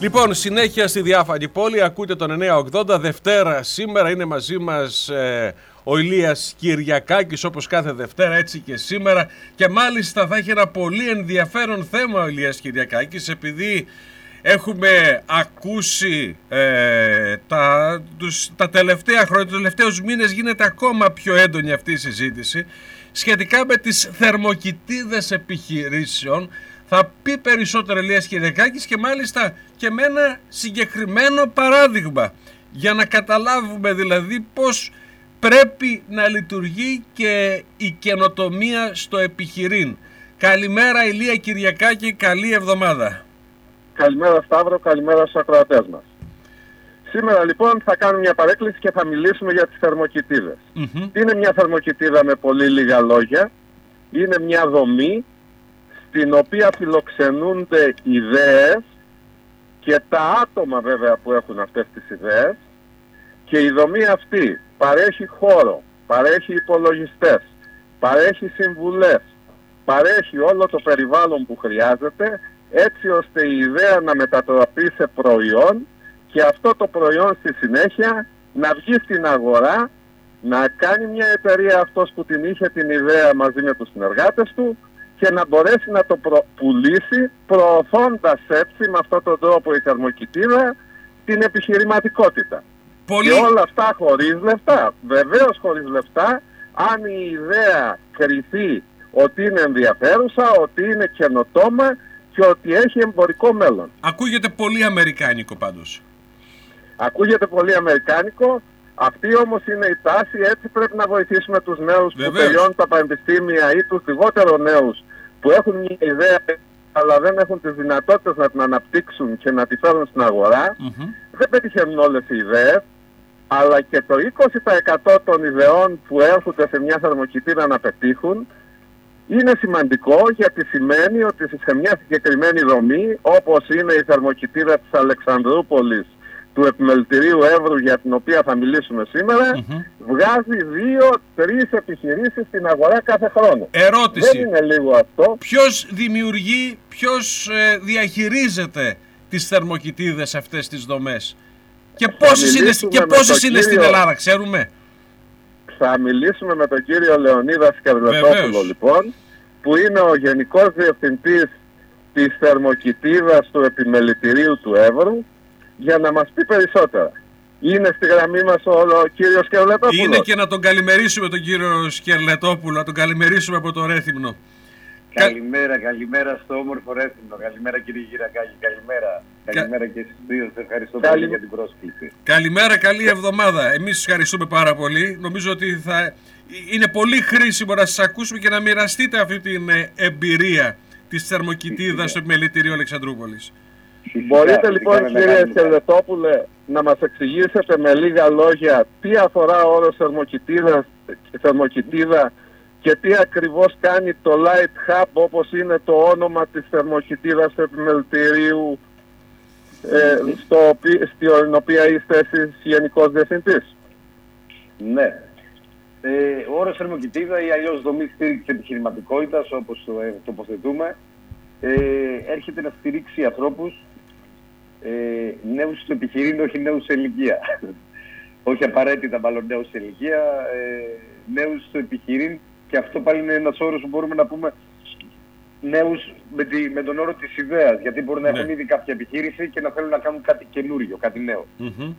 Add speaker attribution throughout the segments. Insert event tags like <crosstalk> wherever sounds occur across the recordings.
Speaker 1: Λοιπόν, συνέχεια στη διάφανη πόλη, ακούτε τον 980, Δευτέρα σήμερα είναι μαζί μας ε, ο Ηλίας Κυριακάκης όπως κάθε Δευτέρα έτσι και σήμερα. Και μάλιστα θα έχει ένα πολύ ενδιαφέρον θέμα ο Ηλίας Κυριακάκης επειδή έχουμε ακούσει ε, τα, τους, τα τελευταία χρόνια, τους τελευταίους μήνες γίνεται ακόμα πιο έντονη αυτή η συζήτηση σχετικά με τις θερμοκοιτίδες επιχειρήσεων. Θα πει περισσότερο Ελίας Κυριακάκης και μάλιστα και με ένα συγκεκριμένο παράδειγμα για να καταλάβουμε δηλαδή πώς πρέπει να λειτουργεί και η καινοτομία στο επιχειρήν. Καλημέρα Ηλία Κυριακάκη, καλή εβδομάδα.
Speaker 2: Καλημέρα Σταύρο, καλημέρα στους ακροατές μας. Σήμερα λοιπόν θα κάνουμε μια παρέκκληση και θα μιλήσουμε για τις θερμοκοιτιδες Είναι μια θερμοκοιτίδα με πολύ λίγα λόγια. Είναι μια δομή στην οποία φιλοξενούνται ιδέες και τα άτομα βέβαια που έχουν αυτές τις ιδέες και η δομή αυτή παρέχει χώρο, παρέχει υπολογιστές, παρέχει συμβουλές, παρέχει όλο το περιβάλλον που χρειάζεται έτσι ώστε η ιδέα να μετατραπεί σε προϊόν και αυτό το προϊόν στη συνέχεια να βγει στην αγορά, να κάνει μια εταιρεία αυτός που την είχε την ιδέα μαζί με τους συνεργάτες του και να μπορέσει να το πουλήσει προωθώντας έτσι με αυτόν τον τρόπο η θερμοκοιτίδα την επιχειρηματικότητα. Πολύ... Και όλα αυτά χωρίς λεφτά. Βεβαίως χωρίς λεφτά, αν η ιδέα κριθεί ότι είναι ενδιαφέρουσα, ότι είναι καινοτόμα και ότι έχει εμπορικό μέλλον.
Speaker 1: Ακούγεται πολύ αμερικάνικο πάντως.
Speaker 2: Ακούγεται πολύ αμερικάνικο, αυτή όμως είναι η τάση, έτσι πρέπει να βοηθήσουμε τους νέους που τελειώνουν τα πανεπιστήμια ή τους λιγότερο νέους που έχουν μια ιδέα αλλά δεν έχουν τις δυνατότητες να την αναπτύξουν και να τη φέρουν στην αγορά. Δεν πετυχαίνουν όλες οι ιδέες, αλλά και το 20% των ιδεών που έρχονται σε μια θερμοκοιτήρα να πετύχουν είναι σημαντικό γιατί σημαίνει ότι σε μια συγκεκριμένη δομή όπως είναι η θερμοκοιτήρα της Αλεξανδρούπολης του επιμελητηρίου Εύρου για την οποία θα μιλήσουμε σήμερα mm-hmm. βγάζει δύο-τρεις επιχειρήσεις στην αγορά κάθε χρόνο.
Speaker 1: Ερώτηση.
Speaker 2: Δεν είναι λίγο αυτό.
Speaker 1: Ποιος δημιουργεί, ποιος ε, διαχειρίζεται τις θερμοκοιτίδες αυτές τις δομές; Και πόσες είναι, και πόσες είναι στην Ελλάδα, ξέρουμε;
Speaker 2: Θα μιλήσουμε με τον κύριο Λεωνίδα Σκαρδετόπουλο λοιπόν, που είναι ο Γενικός Διευθυντής της θερμοκοιτίδας του επιμελητηρίου του Εύρου, για να μας πει περισσότερα. Είναι στη γραμμή μας ο, ο κύριος Σκερλετόπουλος.
Speaker 1: Είναι και να τον καλημερίσουμε τον κύριο Σκερλετόπουλο, να τον καλημερίσουμε από το Ρέθυμνο.
Speaker 3: Καλημέρα, καλημέρα στο όμορφο Ρέθυμνο. Καλημέρα κύριε Γυρακάκη, καλημέρα. Καλημέρα και εσείς δύο. Σας ευχαριστώ Καλη... πολύ για την πρόσκληση.
Speaker 1: Καλημέρα, καλή εβδομάδα. Εμείς σας ευχαριστούμε πάρα πολύ. Νομίζω ότι θα είναι πολύ χρήσιμο να σας ακούσουμε και να μοιραστείτε αυτή την ε, εμπειρία της θερμοκοιτίδας στο επιμελητήριο Αλεξανδρούπολης.
Speaker 2: Μπορείτε λοιπόν κύριε Σκελετόπουλε να μας εξηγήσετε με λίγα λόγια τι αφορά ο όρος θερμοκοιτίδα και τι ακριβώς κάνει το Light Hub όπως είναι το όνομα της θερμοκοιτίδας του επιμελητηρίου ε, στο, στην οποία είστε εσείς γενικός διευθυντής.
Speaker 3: Ναι. Ε, ο όρος θερμοκοιτίδα ή αλλιώς δομή στήριξης επιχειρηματικότητας όπως το ε, τοποθετούμε ε, έρχεται να στηρίξει ανθρώπους ε, νέους στο επιχειρήν, όχι νέους σε ηλικία. όχι απαραίτητα μάλλον νέους σε ηλικία, ε, νέους στο επιχειρήν. Και αυτό πάλι είναι ένας όρος που μπορούμε να πούμε νέους με, τη, με τον όρο της ιδέας, γιατί μπορούν να ναι. έχουν ήδη κάποια επιχείρηση και να θέλουν να κάνουν κάτι καινούριο, κάτι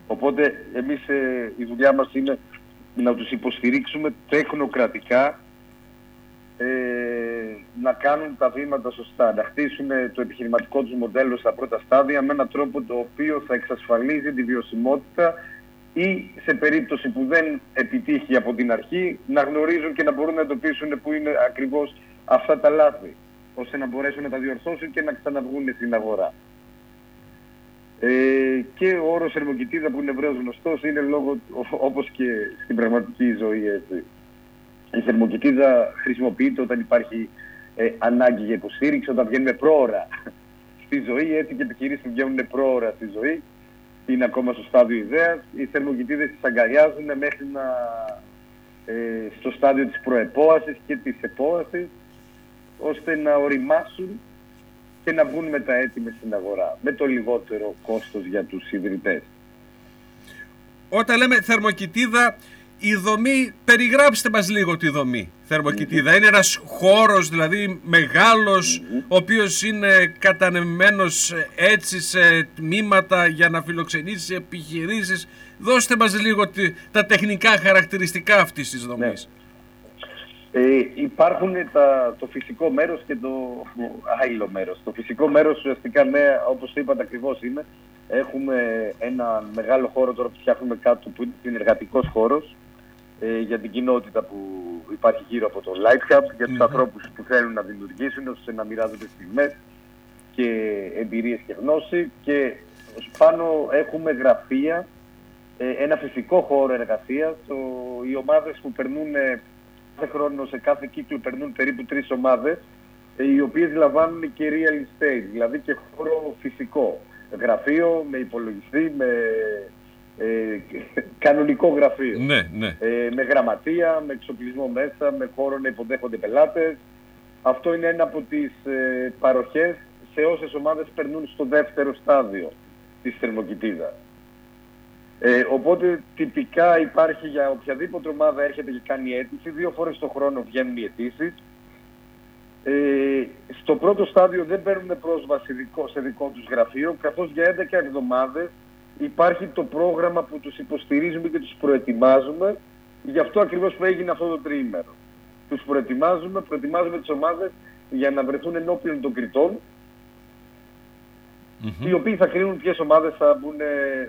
Speaker 3: Οπότε εμείς ε, η δουλειά μας είναι να τους υποστηρίξουμε τεχνοκρατικά ε, να κάνουν τα βήματα σωστά, να χτίσουν το επιχειρηματικό τους μοντέλο στα πρώτα στάδια με έναν τρόπο το οποίο θα εξασφαλίζει τη βιωσιμότητα ή σε περίπτωση που δεν επιτύχει από την αρχή να γνωρίζουν και να μπορούν να εντοπίσουν που είναι ακριβώς αυτά τα λάθη ώστε να μπορέσουν να τα διορθώσουν και να ξαναβγούν στην αγορά. Ε, και ο όρος θερμοκοιτίδα που είναι ευρέως γνωστός είναι λόγω, όπως και στην πραγματική ζωή έτσι. Η θερμοκοιτίδα χρησιμοποιείται όταν υπάρχει ε, ανάγκη για υποστήριξη, όταν βγαίνουμε πρόωρα στη ζωή, έτσι και επιχειρήσεις που βγαίνουν πρόωρα στη ζωή είναι ακόμα στο στάδιο ιδέας. Οι θερμοκοιτίδες τις αγκαλιάζουν μέχρι να, ε, στο στάδιο της προεπόασης και της επόασης, ώστε να οριμάσουν και να βγουν μετά έτοιμες στην αγορά με το λιγότερο κόστος για τους ιδρυτές.
Speaker 1: Όταν λέμε θερμοκοιτίδα, η δομή, περιγράψτε μας λίγο τη δομή θερμοκοιτίδα. Είναι ένας χώρος δηλαδή ο οποίος είναι κατανεμμένος έτσι σε τμήματα για να φιλοξενήσεις επιχειρήσεις. Δώστε μας λίγο τα τεχνικά χαρακτηριστικά αυτής της δομής.
Speaker 3: Ναι. Ε, υπάρχουν τα, το φυσικό μέρος και το άλλο μέρος. Το φυσικό μέρος ουσιαστικά, ναι, όπως είπατε ακριβώς είναι, έχουμε ένα μεγάλο χώρο τώρα που φτιάχνουμε κάτω που είναι εργατικός χώρος, ε, για την κοινότητα που υπάρχει γύρω από το Light Hub, για τους mm ανθρώπους που θέλουν να δημιουργήσουν, ώστε να μοιράζονται στιγμές και εμπειρίες και γνώση και πάνω έχουμε γραφεία, ε, ένα φυσικό χώρο εργασίας. οι ομάδες που περνούν ε, κάθε χρόνο, σε κάθε κύκλο περνούν περίπου τρεις ομάδες, οι οποίες λαμβάνουν και real estate, δηλαδή και χώρο φυσικό. Γραφείο με υπολογιστή, με ε, κανονικό γραφείο.
Speaker 1: Ναι, ναι.
Speaker 3: Ε, με γραμματεία, με εξοπλισμό μέσα, με χώρο να υποδέχονται πελάτες. Αυτό είναι ένα από τις ε, παροχές σε όσες ομάδες περνούν στο δεύτερο στάδιο της θερμοκοιτίδας. Ε, οπότε τυπικά υπάρχει για οποιαδήποτε ομάδα έρχεται και κάνει αίτηση, δύο φορές το χρόνο βγαίνουν οι αιτήσεις. Ε, στο πρώτο στάδιο δεν παίρνουν πρόσβαση δικό, σε δικό τους γραφείο, καθώς για 11 εβδομάδες υπάρχει το πρόγραμμα που τους υποστηρίζουμε και τους προετοιμάζουμε. Γι' αυτό ακριβώς που έγινε αυτό το τριήμερο. Τους προετοιμάζουμε, προετοιμάζουμε τις ομάδες για να βρεθούν ενώπιον των κριτών οι οποίοι θα κρίνουν ποιες ομάδες θα μπουν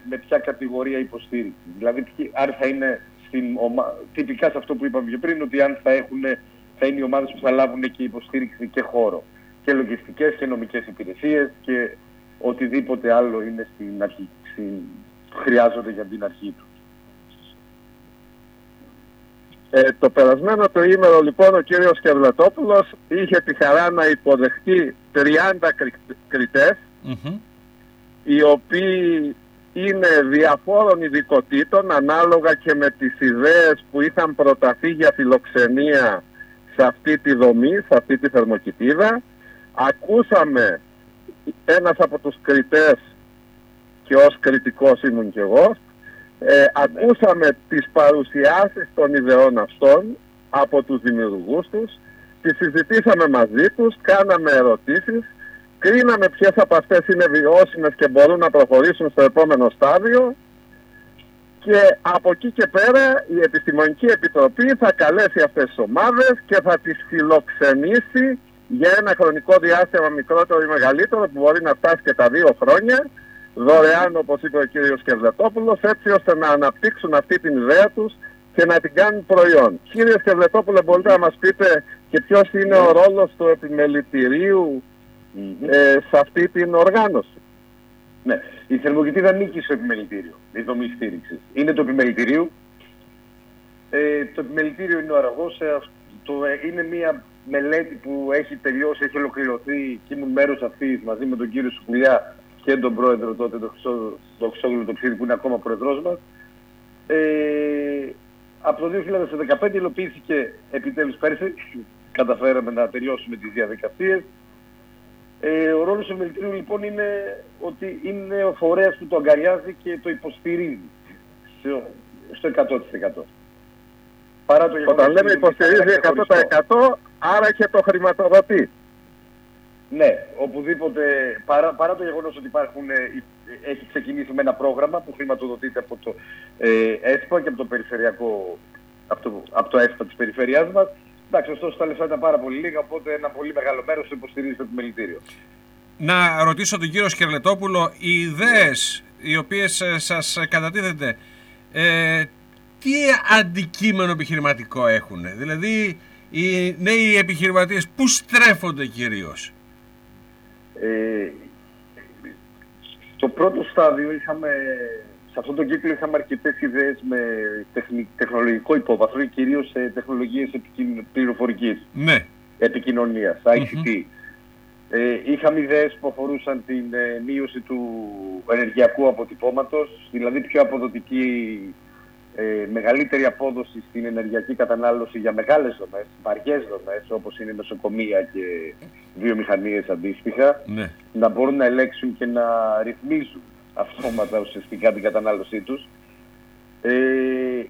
Speaker 3: με ποια κατηγορία υποστήριξη. Δηλαδή αν θα είναι στην ομα... τυπικά σε αυτό που είπαμε και πριν, ότι αν θα, έχουν, θα είναι οι ομάδες που θα λάβουν και υποστήριξη και χώρο. Και λογιστικές και νομικές υπηρεσίες και οτιδήποτε άλλο είναι στην αρχή χρειάζονται για την αρχή του.
Speaker 2: Ε, το περασμένο το ήμερο λοιπόν ο κύριος Κερλετόπουλος είχε τη χαρά να υποδεχτεί 30 κριτές οι οποίοι είναι διαφόρων ειδικοτήτων ανάλογα και με τις ιδέες που είχαν προταθεί για φιλοξενία σε αυτή τη δομή, σε αυτή τη θερμοκοιτίδα. Ακούσαμε ένας από τους κριτές και ως κριτικός ήμουν και εγώ, ε, ακούσαμε τις παρουσιάσεις των ιδεών αυτών από τους δημιουργούς τους, τις συζητήσαμε μαζί τους, κάναμε ερωτήσεις, κρίναμε ποιες από αυτές είναι βιώσιμες και μπορούν να προχωρήσουν στο επόμενο στάδιο και από εκεί και πέρα η Επιστημονική Επιτροπή θα καλέσει αυτές τις ομάδες και θα τις φιλοξενήσει για ένα χρονικό διάστημα μικρότερο ή μεγαλύτερο που μπορεί να φτάσει και τα δύο χρόνια δωρεάν όπως είπε ο κύριος Κερδετόπουλος έτσι ώστε να αναπτύξουν αυτή την ιδέα τους και να την κάνουν προϊόν. Κύριε Κερδετόπουλε μπορείτε να μας πείτε και ποιος είναι ο ρόλος του επιμελητηρίου ε, σε αυτή την οργάνωση;
Speaker 3: Ναι, η θερμοκοιτίδα ανήκει στο επιμελητήριο, η δομή στήριξη. Είναι το επιμελητηρίο. Ε, το επιμελητήριο είναι ο αραγός. Ε, το, ε, είναι μια μελέτη που έχει τελειώσει, έχει ολοκληρωθεί και ήμουν μέρος αυτής μαζί με τον κύριο Σουκουλιά και τον πρόεδρο τότε, τον Χρυσόγλου το Ψήρη, που είναι ακόμα πρόεδρός μας. Ε, από το 2015 υλοποιήθηκε επιτέλους πέρσι, καταφέραμε να τελειώσουμε τις διαδικασίες. Ε, ο ρόλος του Μελητρίου λοιπόν είναι ότι είναι ο φορέας που το αγκαλιάζει και το υποστηρίζει στο 100%.
Speaker 2: Παρά το Όταν λέμε υποστηρίζει 100% άρα και το χρηματοδοτεί.
Speaker 3: Ναι, οπουδήποτε, παρά, παρά το γεγονός ότι υπάρχουν, ε, έχει ξεκινήσει με ένα πρόγραμμα που χρηματοδοτείται από το ε, ΕΣΠΑ και από το περιφερειακό, από το, από το ΕΣΠΑ της περιφερειάς μας. Εντάξει, ωστόσο τα λεφτά ήταν πάρα πολύ λίγα, οπότε ένα πολύ μεγάλο μέρος το υποστηρίζει το επιμελητήριο.
Speaker 1: Να ρωτήσω τον κύριο Σκερλετόπουλο, οι ιδέες οι οποίες ε, σας κατατίθενται, ε, τι αντικείμενο επιχειρηματικό έχουν, δηλαδή οι νέοι επιχειρηματίες πού στρέφονται κυρίως;
Speaker 3: Ε, στο πρώτο στάδιο είχαμε, σε αυτόν τον κύκλο είχαμε αρκετές ιδέες με τεχνολογικό υπόβαθρο και κυρίως σε τεχνολογίες πληροφορικής
Speaker 1: ναι.
Speaker 3: επικοινωνίας, ICT. Ε, είχαμε ιδέες που αφορούσαν την ε, μείωση του ενεργειακού αποτυπώματος, δηλαδή πιο αποδοτική ε, μεγαλύτερη απόδοση στην ενεργειακή κατανάλωση για μεγάλες δομές, βαριές δομές όπως είναι νοσοκομεία και βιομηχανίες αντίστοιχα,
Speaker 1: Ναι.
Speaker 3: να μπορούν να ελέγξουν και να ρυθμίζουν αυτόματα ουσιαστικά την κατανάλωσή τους. Ε,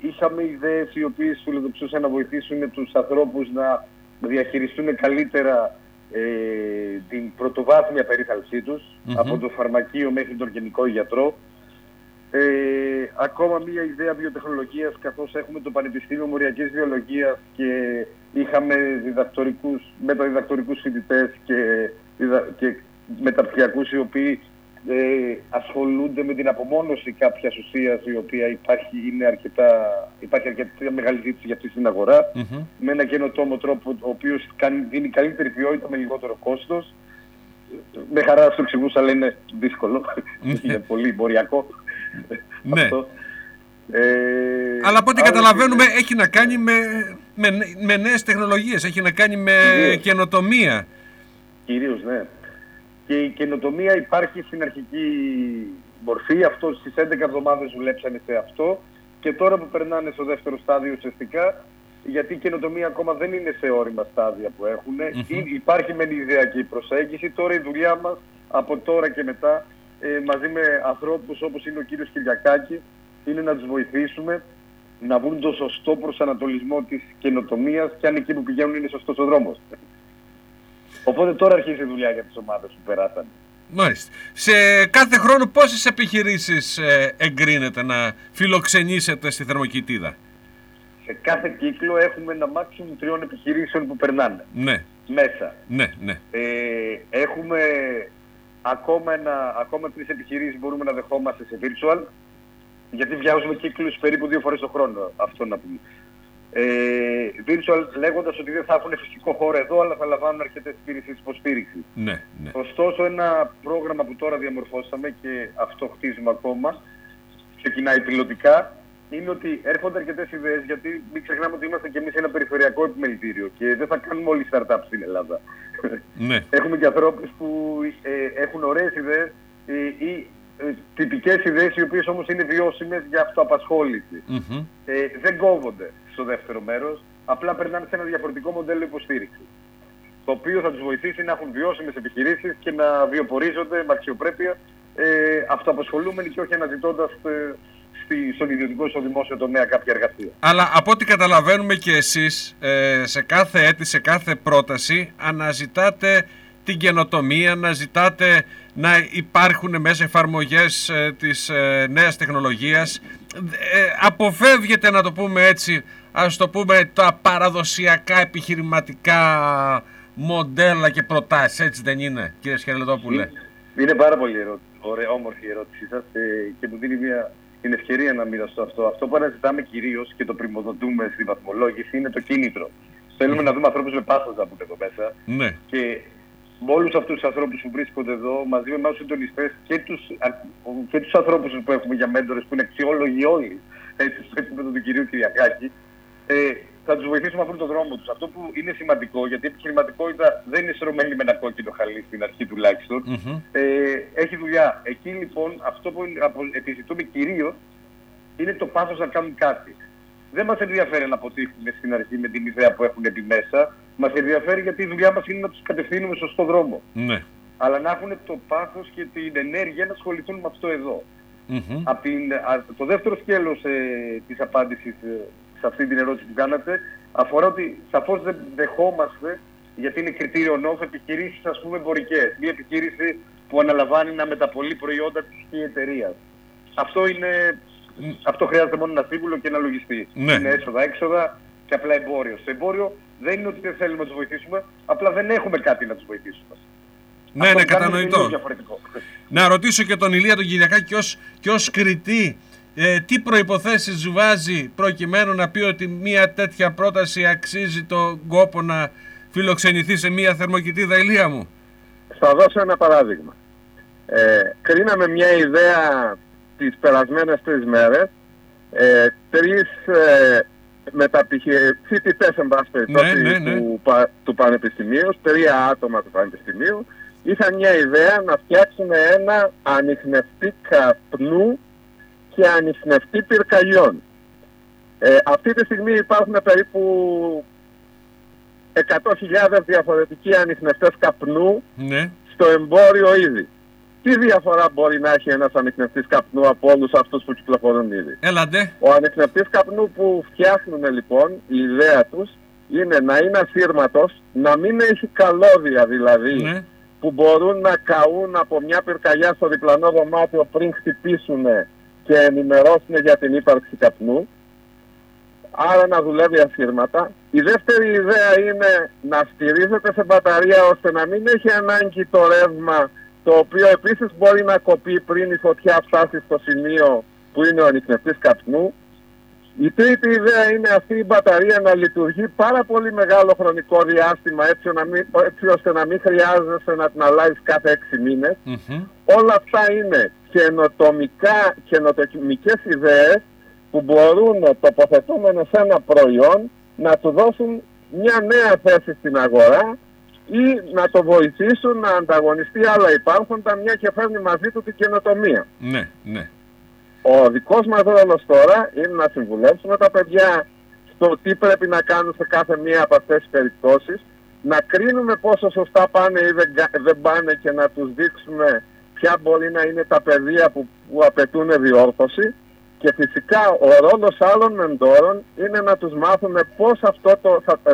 Speaker 3: είχαμε ιδέες οι οποίες φιλοδοξούσαν να βοηθήσουν τους ανθρώπους να διαχειριστούν καλύτερα ε, την πρωτοβάθμια περίθαλψή τους,
Speaker 1: Μμμ.
Speaker 3: από το φαρμακείο μέχρι τον γενικό γιατρό. Ε, ακόμα μία ιδέα βιοτεχνολογίας, καθώς έχουμε το Πανεπιστήμιο Μοριακής Βιολογίας και είχαμε διδακτορικούς, μεταδιδακτορικούς φοιτητές και, διδα- και μεταπτυχιακούς οι οποίοι ε, ασχολούνται με την απομόνωση κάποιας ουσίας η οποία υπάρχει, είναι αρκετά, υπάρχει αρκετά μεγάλη ζήτηση για αυτή στην αγορά
Speaker 1: Μμμ.
Speaker 3: με ένα καινοτόμο τρόπο ο οποίος κάνει, δίνει καλύτερη ποιότητα με λιγότερο κόστος. Με χαρά σου εξηγούσα, αλλά είναι δύσκολο. είναι πολύ εμποριακό.
Speaker 1: Ναι.
Speaker 3: Αυτό. Ε,
Speaker 1: Αλλά από ό,τι
Speaker 3: άρα,
Speaker 1: καταλαβαίνουμε έχει να κάνει με, με, με νέες τεχνολογίες, έχει να κάνει με
Speaker 3: Κυρίως.
Speaker 1: καινοτομία.
Speaker 3: Κυρίως, ναι. Και η καινοτομία υπάρχει στην αρχική μορφή. Αυτό στις 11 εβδομάδες δουλέψανε σε αυτό. Και τώρα που περνάνε στο δεύτερο στάδιο ουσιαστικά, γιατί η καινοτομία ακόμα δεν είναι σε όρημα στάδια που έχουν. Ή- Υπάρχει μεν η ιδεακή προσέγγιση. Τώρα η δουλειά μας από τώρα και μετά ε, μαζί με ανθρώπους όπως είναι ο κύριος Κυριακάκη είναι να τους βοηθήσουμε να βρουν το σωστό προσανατολισμό της καινοτομίας και αν εκεί που πηγαίνουν είναι σωστός ο δρόμος. Οπότε τώρα αρχίζει η δουλειά για τις ομάδες που περάσανε.
Speaker 1: Μάλιστα. Σε κάθε χρόνο πόσες επιχειρήσεις ε, εγκρίνεται να φιλοξενήσετε στη Θερμοκοιτίδα;
Speaker 3: Σε κάθε κύκλο έχουμε ένα maximum τριών επιχειρήσεων που περνάνε
Speaker 1: Ναι,
Speaker 3: μέσα.
Speaker 1: ναι, ναι.
Speaker 3: Ε, έχουμε ακόμα, ένα, ακόμα τρεις επιχειρήσεις που μπορούμε να δεχόμαστε σε virtual γιατί βιάζουμε κύκλους περίπου δύο φορές το χρόνο, αυτό να πούμε. Ε, virtual λέγοντας ότι δεν θα έχουν φυσικό χώρο εδώ αλλά θα λαμβάνουν αρκετές υπηρεσίες υποστήριξης.
Speaker 1: Ναι, ναι.
Speaker 3: Ωστόσο, ένα πρόγραμμα που τώρα διαμορφώσαμε και αυτό χτίζουμε ακόμα, ξεκινάει πιλωτικά, είναι ότι έρχονται αρκετές ιδέες, γιατί μην ξεχνάμε ότι είμαστε και εμείς ένα περιφερειακό επιμελητήριο και δεν θα κάνουμε όλοι startups στην Ελλάδα.
Speaker 1: ναι. <laughs>
Speaker 3: Έχουμε και ανθρώπους που ε, έχουν ωραίες ιδέες ε, ή ε, τυπικές ιδέες οι οποίες όμως είναι βιώσιμες για αυτοαπασχόληση.
Speaker 1: Μμμ.
Speaker 3: Ε, δεν κόβονται στο δεύτερο μέρος, απλά περνάνε σε ένα διαφορετικό μοντέλο υποστήριξης. Το οποίο θα τους βοηθήσει να έχουν βιώσιμες επιχειρήσεις και να βιοπορίζονται με αξιοπρέπεια ε, αυτοαπασχολούμενοι και όχι αναζητώντας ε, στη, στον ιδιωτικό ή στο δημόσιο τομέα κάποια εργασία.
Speaker 1: Αλλά από ό,τι καταλαβαίνουμε και εσείς, ε, σε κάθε έτη, σε κάθε πρόταση, αναζητάτε την καινοτομία, αναζητάτε να υπάρχουν μέσα εφαρμογές ε, της ε, νέας τεχνολογίας. Ε, αποφεύγετε, να το πούμε έτσι, ας το πούμε, τα παραδοσιακά επιχειρηματικά μοντέλα και προτάσεις, έτσι δεν είναι, κύριε Σχερλετόπουλε;
Speaker 3: Είναι πάρα πολύ ερώ... ωραία, όμορφη η ερώτησή σας ε, και μου δίνει μια, την ευκαιρία να μοιραστώ αυτό. Αυτό που αναζητάμε κυρίως και το πρημοδοτούμε στη βαθμολόγηση είναι το κίνητρο. Θέλουμε να δούμε ανθρώπους με πάθος να μπουν εδώ μέσα
Speaker 1: Ναι,
Speaker 3: και με όλους αυτούς τους ανθρώπους που βρίσκονται εδώ, μαζί με εμάς τους συντονιστές και τους, α- και τους ανθρώπους που έχουμε για μέντορες που είναι αξιόλογοι όλοι, έτσι στο επίπεδο του κυρίου Κυριακάκη, ε, θα τους βοηθήσουμε να βρουν τον δρόμο τους. Αυτό που είναι σημαντικό, γιατί η επιχειρηματικότητα δεν είναι σρωμένη με ένα κόκκινο χαλί στην αρχή τουλάχιστον,
Speaker 1: Μμμ.
Speaker 3: ε, έχει δουλειά. Εκεί λοιπόν αυτό που απο- επιζητούμε κυρίως είναι το πάθος να κάνουν κάτι. Δεν μας ενδιαφέρει να αποτύχουμε στην αρχή με την ιδέα που έχουν επί μέσα. Μας ενδιαφέρει γιατί η δουλειά μας είναι να τους κατευθύνουμε σωστό δρόμο.
Speaker 1: ναι.
Speaker 3: Αλλά να έχουν το πάθος και την ενέργεια να ασχοληθούν με αυτό εδώ.
Speaker 1: Μμμ.
Speaker 3: Απ' την, α, το δεύτερο σκέλος ε, της απάντησης ε, σε αυτή την ερώτηση που κάνατε αφορά ότι σαφώς δεν δεχόμαστε γιατί είναι κριτήριο νόφ επιχειρήσεις ας πούμε εμπορικές. Μια επιχείρηση που αναλαμβάνει να μεταπολεί προϊόντα της και εταιρεία. Αυτό είναι... Αυτό χρειάζεται μόνο ένα σύμβουλο και ένα λογιστή.
Speaker 1: Ναι.
Speaker 3: Είναι έσοδα, έξοδα και απλά εμπόριο. Στο εμπόριο δεν είναι ότι δεν θέλουμε να τους βοηθήσουμε, απλά δεν έχουμε κάτι να τους βοηθήσουμε.
Speaker 1: Ναι,
Speaker 3: Αυτό
Speaker 1: ναι,
Speaker 3: που κάνουμε είναι
Speaker 1: κατανοητό.
Speaker 3: τελείως διαφορετικό.
Speaker 1: Να ρωτήσω και τον Ηλία τον Κυριακάκη και ως, και ως κριτή ε, τι προϋποθέσεις βάζει προκειμένου να πει ότι μια τέτοια πρόταση αξίζει τον κόπο να φιλοξενηθεί σε μια θερμοκοιτίδα Ηλία μου;
Speaker 2: Θα δώσω ένα παράδειγμα. Ε, κρίναμε μια ιδέα τις περασμένες τρεις μέρες. Ε, τρεις ε, μεταπιχε- φοιτητές, εν πάση περιπτώσει,
Speaker 1: Ναι, ναι, ναι.
Speaker 2: Του, πα- του Πανεπιστημίου, τρία άτομα του Πανεπιστημίου, είχαν μια ιδέα να φτιάξουν ένα ανιχνευτή καπνού και ανιχνευτή πυρκαγιών. Ε, αυτή τη στιγμή υπάρχουν περίπου 100.000 διαφορετικοί ανιχνευτές καπνού
Speaker 1: Ναι.
Speaker 2: στο εμπόριο ήδη. Τι διαφορά μπορεί να έχει ένας ανιχνευτής καπνού από όλους αυτούς που κυκλοφορούν ήδη;
Speaker 1: Έλαντε.
Speaker 2: Ο ανιχνευτής καπνού που φτιάχνουν λοιπόν, η ιδέα τους είναι να είναι ασύρματος, να μην έχει καλώδια δηλαδή
Speaker 1: Ναι.
Speaker 2: που μπορούν να καούν από μια πυρκαγιά στο διπλανό δωμάτιο πριν χτυπήσουν και ενημερώσουν για την ύπαρξη καπνού. Άρα να δουλεύει ασύρματα. Η δεύτερη ιδέα είναι να στηρίζεται σε μπαταρία ώστε να μην έχει ανάγκη το ρεύμα το οποίο επίσης μπορεί να κοπεί πριν η φωτιά φτάσει στο σημείο που είναι ο ανιχνευτής καπνού. Η τρίτη ιδέα είναι αυτή η μπαταρία να λειτουργεί πάρα πολύ μεγάλο χρονικό διάστημα έτσι, να μην- έτσι ώστε να μην χρειάζεσαι να την αλλάζεις κάθε έξι μήνες.
Speaker 1: Μμμ.
Speaker 2: Όλα αυτά είναι καινοτομικά, καινοτομικές ιδέες που μπορούν τοποθετούμενες σε ένα προϊόν να του δώσουν μια νέα θέση στην αγορά ή να το βοηθήσουν να ανταγωνιστεί άλλα υπάρχοντα μια και φέρνει μαζί του την καινοτομία.
Speaker 1: Ναι, ναι.
Speaker 2: Ο δικός μας ρόλος τώρα είναι να συμβουλεύσουμε τα παιδιά στο τι πρέπει να κάνουν σε κάθε μία από αυτές τις περιπτώσεις, να κρίνουμε πόσο σωστά πάνε ή δεν, κα- δεν πάνε και να τους δείξουμε ποια μπορεί να είναι τα πεδία που, που απαιτούν διόρθωση και φυσικά ο ρόλος άλλων μεντόρων είναι να τους μάθουμε πώς αυτό το, θα, ε,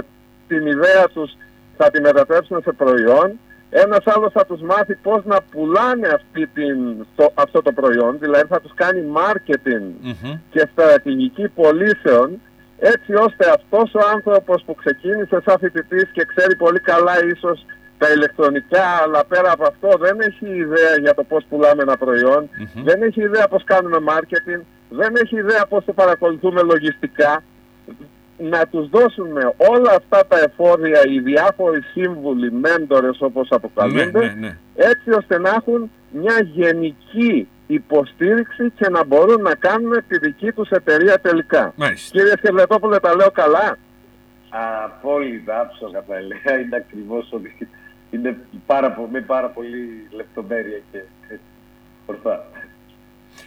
Speaker 2: την ιδέα τους θα τη μετατρέψουν σε προϊόν ένας άλλος θα τους μάθει πώς να πουλάνε αυτή την, το- αυτό το προϊόν, δηλαδή θα τους κάνει marketing
Speaker 1: Μμμ.
Speaker 2: και στρατηγική πωλήσεων, έτσι ώστε αυτός ο άνθρωπος που ξεκίνησε σαν φοιτητής και ξέρει πολύ καλά ίσως τα ηλεκτρονικά, αλλά πέρα από αυτό δεν έχει ιδέα για το πώς πουλάμε ένα προϊόν,
Speaker 1: Μμμ.
Speaker 2: δεν έχει ιδέα πώς κάνουμε marketing, δεν έχει ιδέα πώς το παρακολουθούμε λογιστικά, να τους δώσουμε όλα αυτά τα εφόδια οι διάφοροι σύμβουλοι, μέντορες όπως
Speaker 1: Ναι,
Speaker 2: αποκαλούνται,
Speaker 1: ναι, ναι.
Speaker 2: έτσι ώστε να έχουν μια γενική υποστήριξη και να μπορούν να κάνουν τη δική τους εταιρεία τελικά.
Speaker 1: Μάλιστα.
Speaker 2: Κύριε Σκερδετόπουλε, τα λέω καλά;
Speaker 3: Απόλυτα, άψογα θα έλεγα. <laughs> Είναι ακριβώς ότι είναι πάρα, πο- με πάρα πολύ λεπτομέρεια και έτσι, ορθά.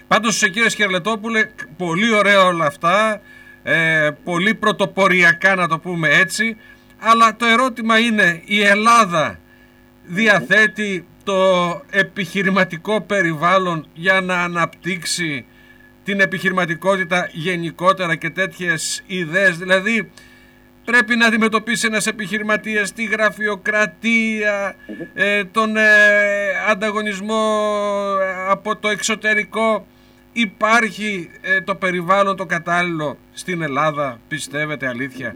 Speaker 1: Πάντως κύριε Σκερλετόπουλε, πολύ ωραία όλα αυτά, ε, πολύ πρωτοποριακά να το πούμε έτσι, αλλά το ερώτημα είναι η Ελλάδα διαθέτει το επιχειρηματικό περιβάλλον για να αναπτύξει την επιχειρηματικότητα γενικότερα και τέτοιες ιδέες, δηλαδή πρέπει να αντιμετωπίσει ένας επιχειρηματίας τη γραφειοκρατία, ε, τον ε, ανταγωνισμό ε, από το εξωτερικό. Υπάρχει ε, το περιβάλλον το κατάλληλο στην Ελλάδα, πιστεύετε αλήθεια;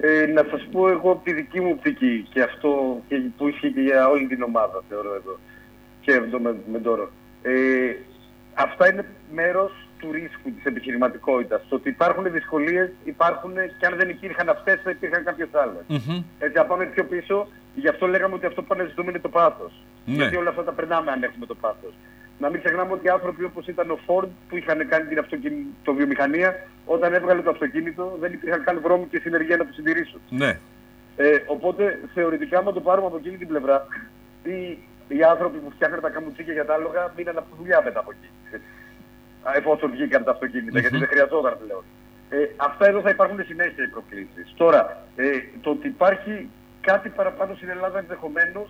Speaker 3: Ε, να σας πω εγώ από τη δική μου οπτική και αυτό και που ισχύει και για όλη την ομάδα θεωρώ εδώ και εδώ με, με τώρα. Ε, αυτά είναι μέρος του ρίσκου της επιχειρηματικότητας. Το ότι υπάρχουν δυσκολίες υπάρχουν και αν δεν υπήρχαν αυτές θα υπήρχαν κάποιες άλλες.
Speaker 1: Μμμ.
Speaker 3: Έτσι, να πάμε πιο πίσω, γι' αυτό λέγαμε ότι αυτό που αναζητούμε είναι το πάθος.
Speaker 1: Ναι.
Speaker 3: Γιατί όλα αυτά τα περνάμε αν έχουμε το πάθος. Να μην ξεχνάμε ότι άνθρωποι όπως ήταν ο Ford που είχαν κάνει την αυτοκίνητο βιομηχανία, όταν έβγαλε το αυτοκίνητο δεν υπήρχαν καν δρόμοι και συνεργεία να το συντηρήσουν.
Speaker 1: Ναι,
Speaker 3: Ε, οπότε θεωρητικά, άμα το πάρουμε από εκείνη την πλευρά, οι, οι άνθρωποι που φτιάχνουν τα καμουτσίκια για τα άλογα μείναν από δουλειά μετά από εκεί. Α, Εφόσον βγήκαν τα αυτοκίνητα, γιατί δεν χρειαζόταν πλέον. Ε, αυτά εδώ θα υπάρχουν συνέχεια οι προκλήσεις. Τώρα, ε, το ότι υπάρχει κάτι παραπάνω στην Ελλάδα ενδεχομένως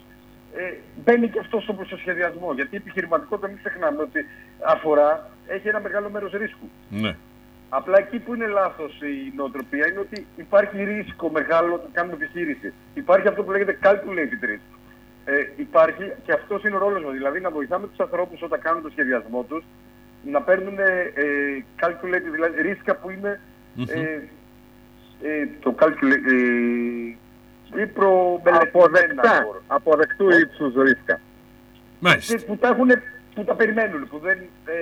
Speaker 3: ε, μπαίνει και αυτό στο σχεδιασμό. Γιατί η επιχειρηματικότητα, μην ξεχνάμε ότι αφορά, έχει ένα μεγάλο μέρος ρίσκου.
Speaker 1: ναι.
Speaker 3: Απλά εκεί που είναι λάθος η νοοτροπία είναι ότι υπάρχει ρίσκο μεγάλο όταν κάνουμε επιχείρηση. Υπάρχει αυτό που λέγεται calculated risk. Ε, υπάρχει και αυτός είναι ο ρόλος μας, δηλαδή να βοηθάμε τους ανθρώπους όταν κάνουν το σχεδιασμό τους να παίρνουν ε, calculated, δηλαδή ρίσκα που είναι ε, ε, το calculated, ε, ή προμελετημένα.
Speaker 2: Αποδεκτά,
Speaker 3: μπορώ.
Speaker 2: αποδεκτού ύψους ρίσκα.
Speaker 1: Μάλιστα.
Speaker 3: Και που τα, έχουν, που τα περιμένουν, που δεν... Ε,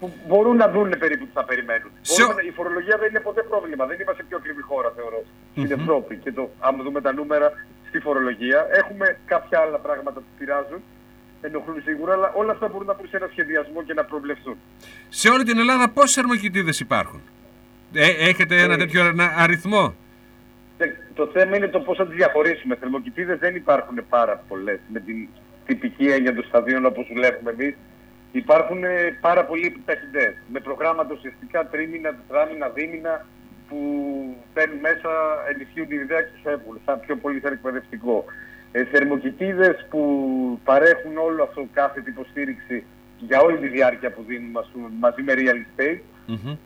Speaker 3: που μπορούν να δουν περίπου τι θα περιμένουν.
Speaker 1: Σε ο-
Speaker 3: Μπορούμε- η φορολογία δεν είναι ποτέ πρόβλημα. Δεν είμαστε πιο ακριβή χώρα, θεωρώ, στην Ευρώπη. Και το, άμα δούμε τα νούμερα στη φορολογία, έχουμε κάποια άλλα πράγματα που πειράζουν, ενοχλούν σίγουρα, αλλά όλα αυτά μπορούν να μπουν σε ένα σχεδιασμό και να προβλεφθούν.
Speaker 1: Σε όλη την Ελλάδα πόσες θερμοκοιτίδες υπάρχουν; Ε, έχετε ένα
Speaker 3: Ε,
Speaker 1: τέτοιο ένα αριθμό;
Speaker 3: Ε, Το θέμα είναι το πώς θα τις διαχωρίσουμε. Θερμοκοιτίδες δεν υπάρχουν πάρα πολλές με την τυπική έννοια των σταδίων όπως δουλεύουμε εμείς. Υπάρχουν ε, πάρα πολλοί επιταχυντές με προγράμματα ουσιαστικά τρίμηνα, τετράμηνα, δίμηνα που μπαίνουν μέσα, ενισχύουν την ιδέα και φεύγουν. Σαν πιο πολύ σαν εκπαιδευτικό. Ε, θερμοκοιτίδες που παρέχουν όλο αυτό κάθε υποστήριξη για όλη τη διάρκεια που δίνουμε μαζί με real estate mm-hmm.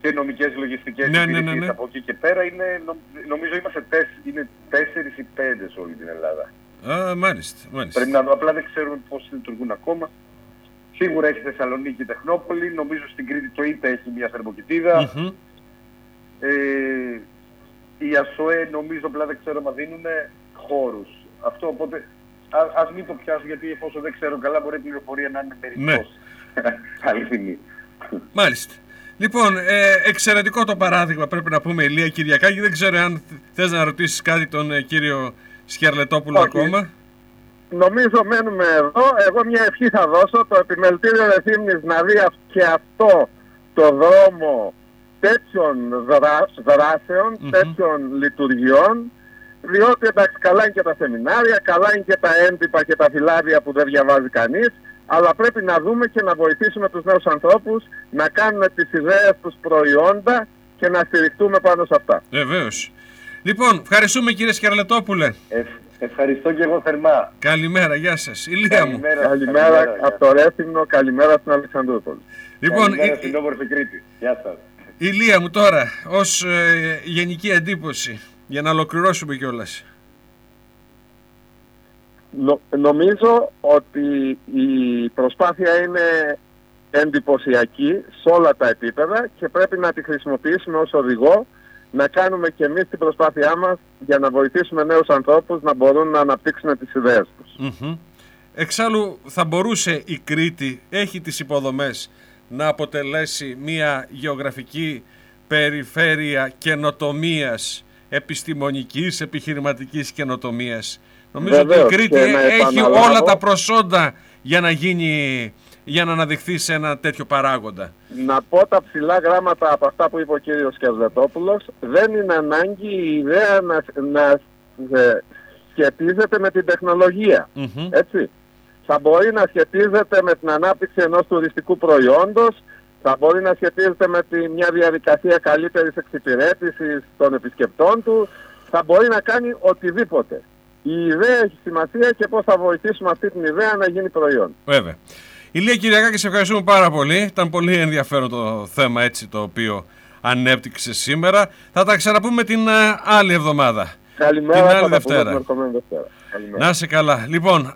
Speaker 3: και νομικές λογιστικές
Speaker 1: ναι, ναι, ναι, ναι.
Speaker 3: από εκεί και πέρα είναι, νομίζω είμαστε τέσ, είναι τέσσερις ή πέντε σε όλη την Ελλάδα.
Speaker 1: Α, μάλιστα, μάλιστα.
Speaker 3: Πρέπει να δω, απλά δεν ξέρουμε πώς λειτουργούν ακόμα. Σίγουρα έχει Θεσσαλονίκη Τεχνόπολη, νομίζω στην Κρήτη το ΙΤΑ έχει μια θερμοκοιτίδα. Mm-hmm. Ε, οι ΑΣΟΕ νομίζω απλά δεν ξέρω αν δίνουν χώρους. Αυτό οπότε Α ας μην το πιάσω γιατί εφόσον δεν ξέρω καλά μπορεί η πληροφορία να είναι μερικώς ναι. <laughs> αληθινή.
Speaker 1: Μάλιστα. Λοιπόν, ε, εξαιρετικό το παράδειγμα πρέπει να πούμε Ηλία Κυριακάκη. Δεν ξέρω αν θες να ρωτήσεις κάτι τον ε, κύριο Σχιαρλετόπουλο ακόμα.
Speaker 2: Νομίζω μένουμε εδώ. Εγώ μια ευχή θα δώσω. Το επιμελητήριο Εθήμνης να δει και αυτό το δρόμο τέτοιων δράσεων, τέτοιων λειτουργιών διότι εντάξει καλά είναι και τα σεμινάρια, καλά είναι και τα έντυπα και τα φυλάδια που δεν διαβάζει κανείς, αλλά πρέπει να δούμε και να βοηθήσουμε τους νέους ανθρώπους να κάνουν τις ιδέες τους προϊόντα και να στηριχτούμε πάνω σε αυτά.
Speaker 1: Βεβαίως. Λοιπόν, ευχαριστούμε κύριε Σκαρλετόπουλε.
Speaker 3: Ε, ευχαριστώ και εγώ θερμά.
Speaker 1: Καλημέρα, γεια σας. Ηλία μου.
Speaker 2: Καλημέρα, καλημέρα από το Ρέθυμνο, καλημέρα στην Αλεξανδρούπολη.
Speaker 3: Λοιπόν, καλημέρα στην Όμορφη Κρήτη. Γεια σας.
Speaker 1: Ηλία μου τώρα, ως ε, γενική εντύπωση, για να ολοκληρώσουμε κιόλας.
Speaker 2: Νο, νομίζω ότι η προσπάθεια είναι εντυπωσιακή σε όλα τα επίπεδα και πρέπει να τη χρησιμοποιήσουμε ως οδηγό να κάνουμε και εμείς την προσπάθειά μας για να βοηθήσουμε νέους ανθρώπους να μπορούν να αναπτύξουν τις ιδέες τους.
Speaker 1: Εξάλλου θα μπορούσε η Κρήτη, έχει τις υποδομές να αποτελέσει μια γεωγραφική περιφέρεια καινοτομίας επιστημονικής, επιχειρηματικής καινοτομίας. Νομίζω ότι η Κρήτη έχει όλα τα προσόντα για να γίνει για να αναδειχθεί σε ένα τέτοιο παράγοντα.
Speaker 2: Να πω τα ψηλά γράμματα από αυτά που είπε ο κύριος Κερδετόπουλος. Δεν είναι ανάγκη η ιδέα να, να ε, σχετίζεται με την τεχνολογία. Έτσι. Θα μπορεί να σχετίζεται με την ανάπτυξη ενός τουριστικού προϊόντος, θα μπορεί να σχετίζεται με τη, μια διαδικασία καλύτερης εξυπηρέτησης των επισκεπτών του, θα μπορεί να κάνει οτιδήποτε. Η ιδέα έχει σημασία και πώς θα βοηθήσουμε αυτή την ιδέα να γίνει προϊόν.
Speaker 1: Βέβαια. Ηλία Κυριακάκη, σε ευχαριστούμε πάρα πολύ. Ήταν πολύ ενδιαφέρον το θέμα έτσι το οποίο ανέπτυξε σήμερα. Θα τα ξαναπούμε την ε, άλλη εβδομάδα.
Speaker 2: Καλημέρα.
Speaker 1: Την άλλη Δευτέρα. Να σε καλά. Λοιπόν,